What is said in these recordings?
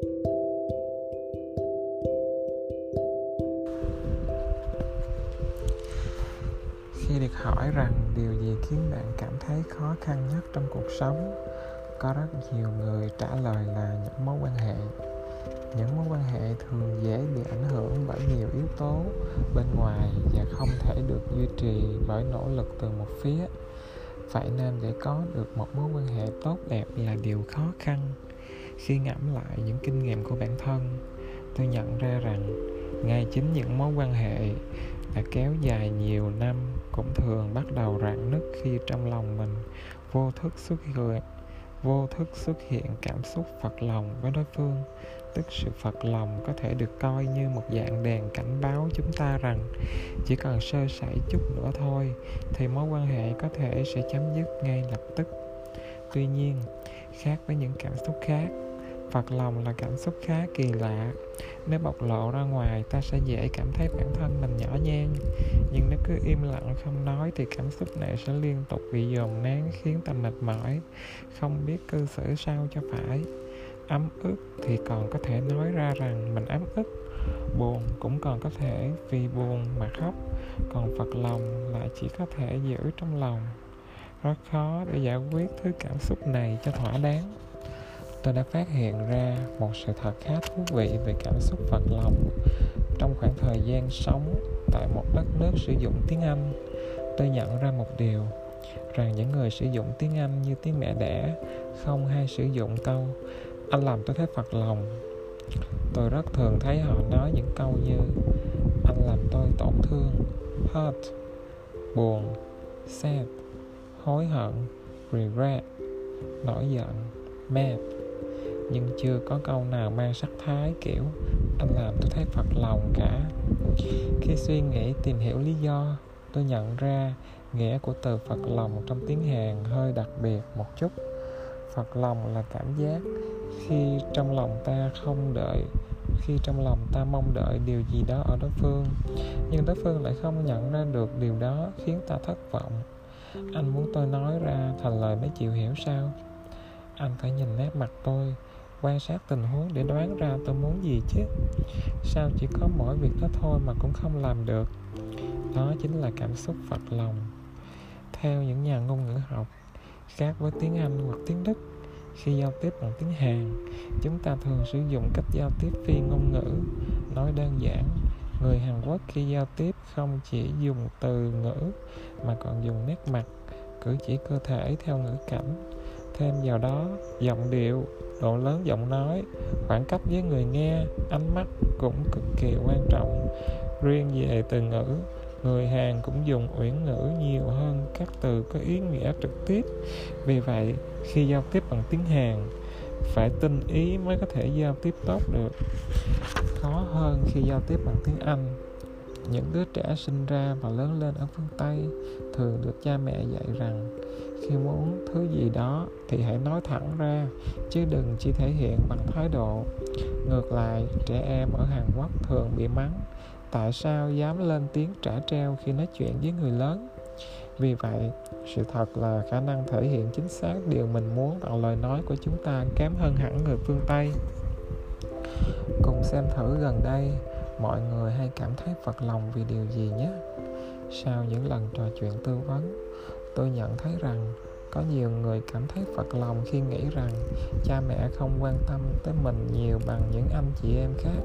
khi được hỏi rằng điều gì khiến bạn cảm thấy khó khăn nhất trong cuộc sống, có rất nhiều người trả lời là những mối quan hệ. Những mối quan hệ thường dễ bị ảnh hưởng bởi nhiều yếu tố bên ngoài và không thể được duy trì bởi nỗ lực từ một phía. Vậy nên để có được một mối quan hệ tốt đẹp là điều khó khăn khi ngẫm lại những kinh nghiệm của bản thân, tôi nhận ra rằng ngay chính những mối quan hệ đã kéo dài nhiều năm cũng thường bắt đầu rạn nứt khi trong lòng mình vô thức xuất hiện, vô thức xuất hiện cảm xúc phật lòng với đối phương. Tức sự phật lòng có thể được coi như một dạng đèn cảnh báo chúng ta rằng chỉ cần sơ sẩy chút nữa thôi thì mối quan hệ có thể sẽ chấm dứt ngay lập tức. Tuy nhiên, khác với những cảm xúc khác phật lòng là cảm xúc khá kỳ lạ. Nếu bộc lộ ra ngoài, ta sẽ dễ cảm thấy bản thân mình nhỏ nhen nhưng nếu cứ im lặng không nói thì cảm xúc này sẽ liên tục bị dồn nén, khiến ta mệt mỏi, không biết cư xử sao cho phải. Ấm ức thì còn có thể nói ra rằng mình ấm ức. Buồn cũng còn có thể vì buồn mà khóc. Còn phật lòng lại chỉ có thể giữ trong lòng. Rất khó để giải quyết thứ cảm xúc này cho thỏa đáng tôi đã phát hiện ra một sự thật khá thú vị về cảm xúc phật lòng. Trong khoảng thời gian sống tại một đất nước sử dụng tiếng anh, tôi nhận ra một điều, rằng những người sử dụng tiếng anh như tiếng mẹ đẻ, không hay sử dụng câu, anh làm tôi thấy phật lòng. Tôi rất thường thấy họ nói những câu như, anh làm tôi tổn thương, hurt, buồn, sad, hối hận, regret, nổi giận mad nhưng chưa có câu nào mang sắc thái, kiểu, anh làm tôi thấy phật lòng cả. Khi suy nghĩ tìm hiểu lý do, tôi nhận ra nghĩa của từ phật lòng trong tiếng hàn hơi đặc biệt một chút. Phật lòng là cảm giác khi trong lòng ta không đợi, khi trong lòng ta mong đợi điều gì đó ở đối phương, nhưng đối phương lại không nhận ra được điều đó, khiến ta thất vọng. Anh muốn tôi nói ra thành lời mới chịu hiểu sao? Anh phải nhìn nét mặt tôi quan sát tình huống để đoán ra tôi muốn gì chứ. Sao chỉ có mỗi việc đó thôi mà cũng không làm được? Đó chính là cảm xúc phật lòng. Theo những nhà ngôn ngữ học, khác với tiếng anh hoặc tiếng đức, khi giao tiếp bằng tiếng hàn, chúng ta thường sử dụng cách giao tiếp phi ngôn ngữ, nói đơn giản. Người hàn quốc khi giao tiếp không chỉ dùng từ ngữ mà còn dùng nét mặt, cử chỉ cơ thể theo ngữ cảnh thêm vào đó. Giọng điệu, độ lớn giọng nói, khoảng cách với người nghe, ánh mắt cũng cực kỳ quan trọng. Riêng về từ ngữ, người hàn cũng dùng uyển ngữ nhiều hơn các từ có ý nghĩa trực tiếp. Vì vậy, khi giao tiếp bằng tiếng hàn, phải tinh ý mới có thể giao tiếp tốt được. Khó hơn khi giao tiếp bằng tiếng anh những đứa trẻ sinh ra và lớn lên ở phương tây thường được cha mẹ dạy rằng, khi muốn thứ gì đó thì hãy nói thẳng ra, chứ đừng chỉ thể hiện bằng thái độ. Ngược lại, trẻ em ở hàn quốc thường bị mắng, tại sao dám lên tiếng trả treo khi nói chuyện với người lớn? Vì vậy, sự thật là khả năng thể hiện chính xác điều mình muốn bằng lời nói của chúng ta kém hơn hẳn người phương tây. Cùng xem thử gần đây mọi người hay cảm thấy phật lòng vì điều gì nhé. Sau những lần trò chuyện tư vấn, tôi nhận thấy rằng có nhiều người cảm thấy phật lòng khi nghĩ rằng cha mẹ không quan tâm tới mình nhiều bằng những anh chị em khác.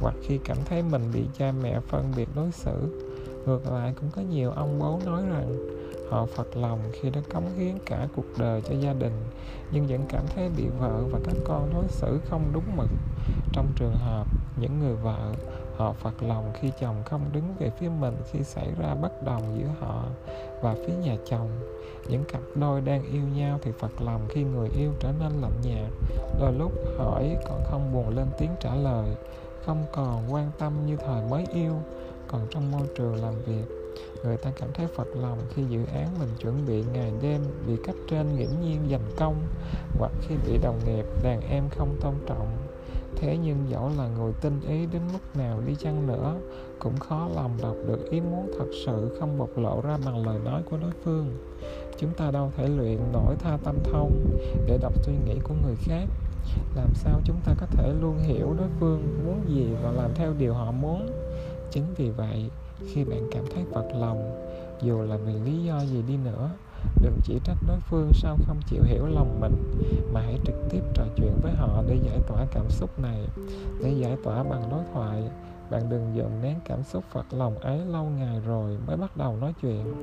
Hoặc khi cảm thấy mình bị cha mẹ phân biệt đối xử, ngược lại cũng có nhiều ông bố nói rằng họ phật lòng khi đã cống hiến cả cuộc đời cho gia đình, nhưng vẫn cảm thấy bị vợ và các con đối xử không đúng mực. Trong trường hợp những người vợ họ phật lòng khi chồng không đứng về phía mình khi xảy ra bất đồng giữa họ và phía nhà chồng. Những cặp đôi đang yêu nhau thì phật lòng khi người yêu trở nên lạnh nhạt. Đôi lúc hỏi còn không buồn lên tiếng trả lời, không còn quan tâm như thời mới yêu, còn trong môi trường làm việc. Người ta cảm thấy phật lòng khi dự án mình chuẩn bị ngày đêm bị cấp trên nghiễm nhiên dành công, hoặc khi bị đồng nghiệp, đàn em không tôn trọng thế nhưng dẫu là người tinh ý đến mức nào đi chăng nữa, cũng khó lòng đọc được ý muốn thật sự không bộc lộ ra bằng lời nói của đối phương. Chúng ta đâu thể luyện nổi tha tâm thông để đọc suy nghĩ của người khác. Làm sao chúng ta có thể luôn hiểu đối phương muốn gì và làm theo điều họ muốn? Chính vì vậy, khi bạn cảm thấy vật lòng, dù là vì lý do gì đi nữa đừng chỉ trách đối phương sao không chịu hiểu lòng mình, mà hãy trực tiếp trò chuyện với họ để giải tỏa cảm xúc này. Để giải tỏa bằng đối thoại, bạn đừng dồn nén cảm xúc phật lòng ấy lâu ngày rồi mới bắt đầu nói chuyện.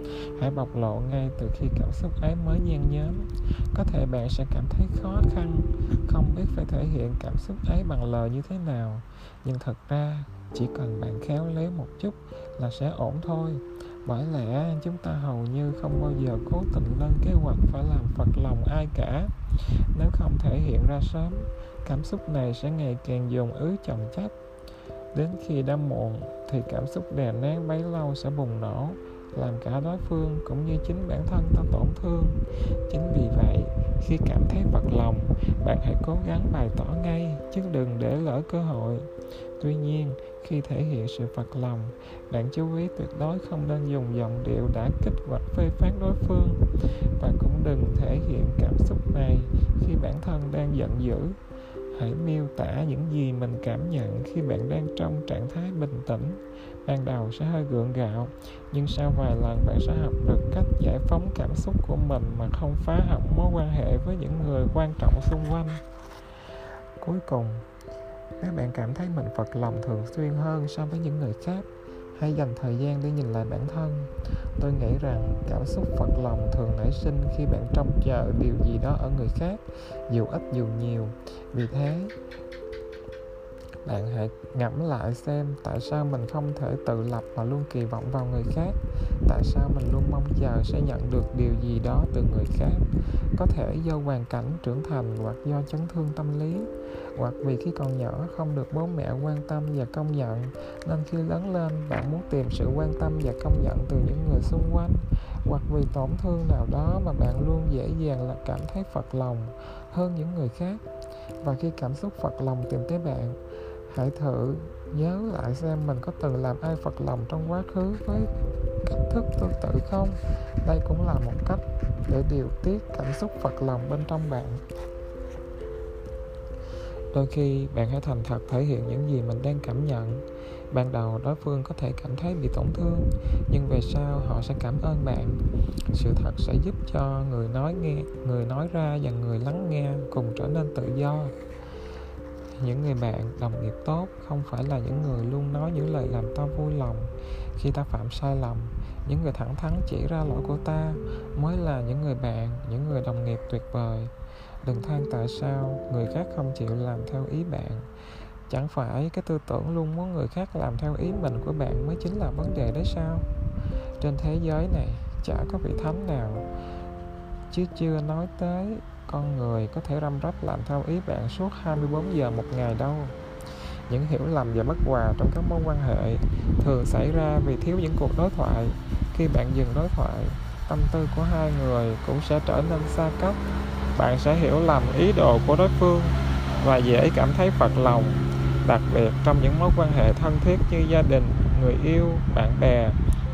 Hãy bộc lộ ngay từ khi cảm xúc ấy mới nhen nhóm. Có thể bạn sẽ cảm thấy khó khăn, không biết phải thể hiện cảm xúc ấy bằng lời như thế nào. Nhưng thật ra, chỉ cần bạn khéo léo một chút là sẽ ổn thôi bởi lẽ, chúng ta hầu như không bao giờ cố tình lên kế hoạch phải làm phật lòng ai cả. Nếu không thể hiện ra sớm, cảm xúc này sẽ ngày càng dồn ứ chồng chất đến khi đã muộn, thì cảm xúc đè nén bấy lâu sẽ bùng nổ, làm cả đối phương cũng như chính bản thân ta tổn thương. Chính vì vậy khi cảm thấy bật lòng, bạn hãy cố gắng bày tỏ ngay, chứ đừng để lỡ cơ hội. Tuy nhiên, khi thể hiện sự phật lòng, bạn chú ý tuyệt đối không nên dùng giọng điệu đã kích hoặc phê phán đối phương. Và cũng đừng thể hiện cảm xúc này khi bản thân đang giận dữ. Hãy miêu tả những gì mình cảm nhận khi bạn đang trong trạng thái bình tĩnh ban đầu sẽ hơi gượng gạo, nhưng sau vài lần bạn sẽ học được cách giải phóng cảm xúc của mình mà không phá hỏng mối quan hệ với những người quan trọng xung quanh. Cuối cùng nếu bạn cảm thấy mình phật lòng thường xuyên hơn so với những người khác hãy dành thời gian để nhìn lại bản thân. Tôi nghĩ rằng cảm xúc phật lòng thường nảy sinh khi bạn trông chờ điều gì đó ở người khác, dù ít dù nhiều. Vì thế bạn hãy ngẫm lại xem tại sao mình không thể tự lập mà luôn kỳ vọng vào người khác. Tại sao mình luôn mong chờ sẽ nhận được điều gì đó từ người khác? Có thể do hoàn cảnh trưởng thành hoặc do chấn thương tâm lý, hoặc vì khi còn nhỏ không được bố mẹ quan tâm và công nhận. Nên khi lớn lên, bạn muốn tìm sự quan tâm và công nhận từ những người xung quanh, hoặc vì tổn thương nào đó mà bạn luôn dễ dàng là cảm thấy phật lòng hơn những người khác. Và khi cảm xúc phật lòng tìm tới bạn hãy thử nhớ lại xem mình có từng làm ai phật lòng trong quá khứ với cách thức tương tự không? Đây cũng là một cách để điều tiết cảm xúc phật lòng bên trong bạn. Đôi khi bạn hãy thành thật thể hiện những gì mình đang cảm nhận. Ban đầu đối phương có thể cảm thấy bị tổn thương, nhưng về sau họ sẽ cảm ơn bạn. Sự thật sẽ giúp cho người nói nghe, người nói ra và người lắng nghe cùng trở nên tự do những người bạn đồng nghiệp tốt không phải là những người luôn nói những lời làm ta vui lòng khi ta phạm sai lầm. Những người thẳng thắn chỉ ra lỗi của ta mới là những người bạn, những người đồng nghiệp tuyệt vời. Đừng than tại sao người khác không chịu làm theo ý bạn. Chẳng phải cái tư tưởng luôn muốn người khác làm theo ý mình của bạn mới chính là vấn đề đấy sao? Trên thế giới này, chả có vị thánh nào chứ chưa nói tới con người có thể răm rắp làm theo ý bạn suốt 24 giờ một ngày đâu. Những hiểu lầm và bất hòa trong các mối quan hệ thường xảy ra vì thiếu những cuộc đối thoại. Khi bạn dừng đối thoại, tâm tư của hai người cũng sẽ trở nên xa cách. Bạn sẽ hiểu lầm ý đồ của đối phương và dễ cảm thấy phật lòng, đặc biệt trong những mối quan hệ thân thiết như gia đình, người yêu, bạn bè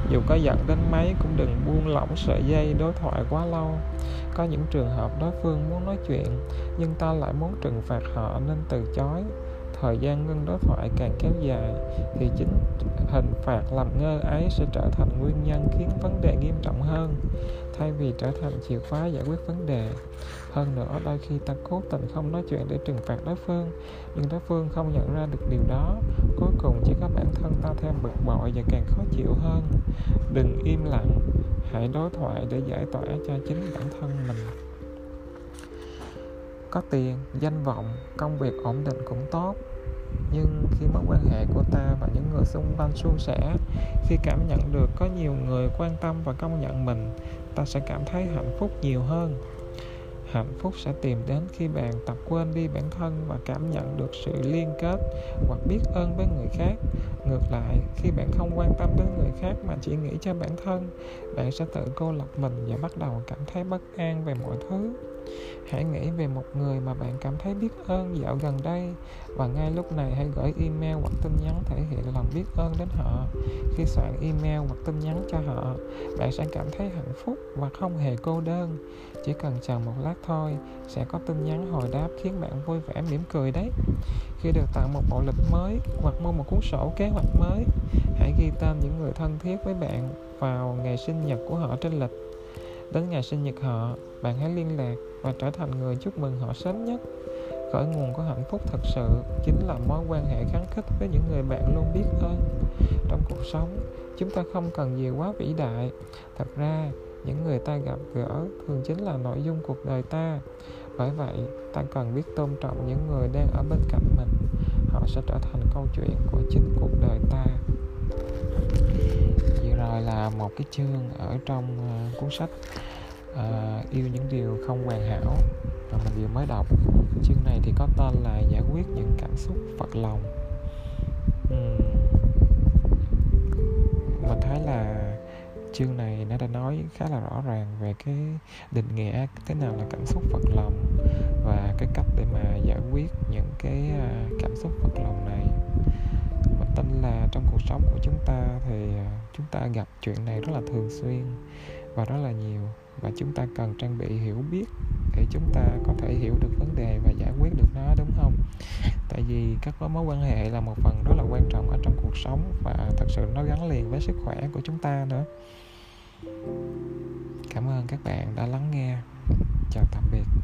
dù có giận đến mấy cũng đừng buông lỏng sợi dây đối thoại quá lâu. Có những trường hợp đối phương muốn nói chuyện, nhưng ta lại muốn trừng phạt họ nên từ chối. Thời gian ngưng đối thoại càng kéo dài, thì chính hình phạt làm ngơ ấy sẽ trở thành nguyên nhân khiến vấn đề nghiêm trọng hơn thay vì trở thành chìa khóa giải quyết vấn đề. Hơn nữa, đôi khi ta cố tình không nói chuyện để trừng phạt đối phương, nhưng đối phương không nhận ra được điều đó. Cuối cùng, chỉ có bản thân ta thêm bực bội và càng khó chịu hơn. Đừng im lặng, hãy đối thoại để giải tỏa cho chính bản thân mình. Có tiền, danh vọng, công việc ổn định cũng tốt nhưng khi mối quan hệ của ta và những người xung quanh suôn sẻ, khi cảm nhận được có nhiều người quan tâm và công nhận mình, ta sẽ cảm thấy hạnh phúc nhiều hơn. Hạnh phúc sẽ tìm đến khi bạn tập quên đi bản thân và cảm nhận được sự liên kết hoặc biết ơn với người khác. Ngược lại, khi bạn không quan tâm đến người khác mà chỉ nghĩ cho bản thân, bạn sẽ tự cô lập mình và bắt đầu cảm thấy bất an về mọi thứ hãy nghĩ về một người mà bạn cảm thấy biết ơn dạo gần đây, và ngay lúc này hãy gửi email hoặc tin nhắn thể hiện lòng biết ơn đến họ. Khi soạn email hoặc tin nhắn cho họ, bạn sẽ cảm thấy hạnh phúc và không hề cô đơn. Chỉ cần chờ một lát thôi, sẽ có tin nhắn hồi đáp khiến bạn vui vẻ mỉm cười đấy. Khi được tặng một bộ lịch mới hoặc mua một cuốn sổ kế hoạch mới, hãy ghi tên những người thân thiết với bạn vào ngày sinh nhật của họ trên lịch đến ngày sinh nhật họ, bạn hãy liên lạc và trở thành người chúc mừng họ sớm nhất. Khởi nguồn của hạnh phúc thật sự chính là mối quan hệ kháng khích với những người bạn luôn biết ơn. Trong cuộc sống, chúng ta không cần gì quá vĩ đại. Thật ra, những người ta gặp gỡ thường chính là nội dung cuộc đời ta. Bởi vậy, ta cần biết tôn trọng những người đang ở bên cạnh mình. Họ sẽ trở thành câu chuyện của chính cuộc đời ta rồi là một cái chương ở trong uh, cuốn sách uh, yêu những điều không hoàn hảo mà mình vừa mới đọc chương này thì có tên là giải quyết những cảm xúc phật lòng uhm. mình thấy là chương này nó đã nói khá là rõ ràng về cái định nghĩa thế nào là cảm xúc phật lòng và cái cách để mà giải quyết những cái cảm xúc phật lòng này tin là trong cuộc sống của chúng ta thì à, chúng ta gặp chuyện này rất là thường xuyên và rất là nhiều và chúng ta cần trang bị hiểu biết để chúng ta có thể hiểu được vấn đề và giải quyết được nó, đúng không? Tại vì các mối quan hệ là một phần rất là quan trọng ở trong cuộc sống và thật sự nó gắn liền với sức khỏe của chúng ta nữa. Cảm ơn các bạn đã lắng nghe. Chào tạm biệt.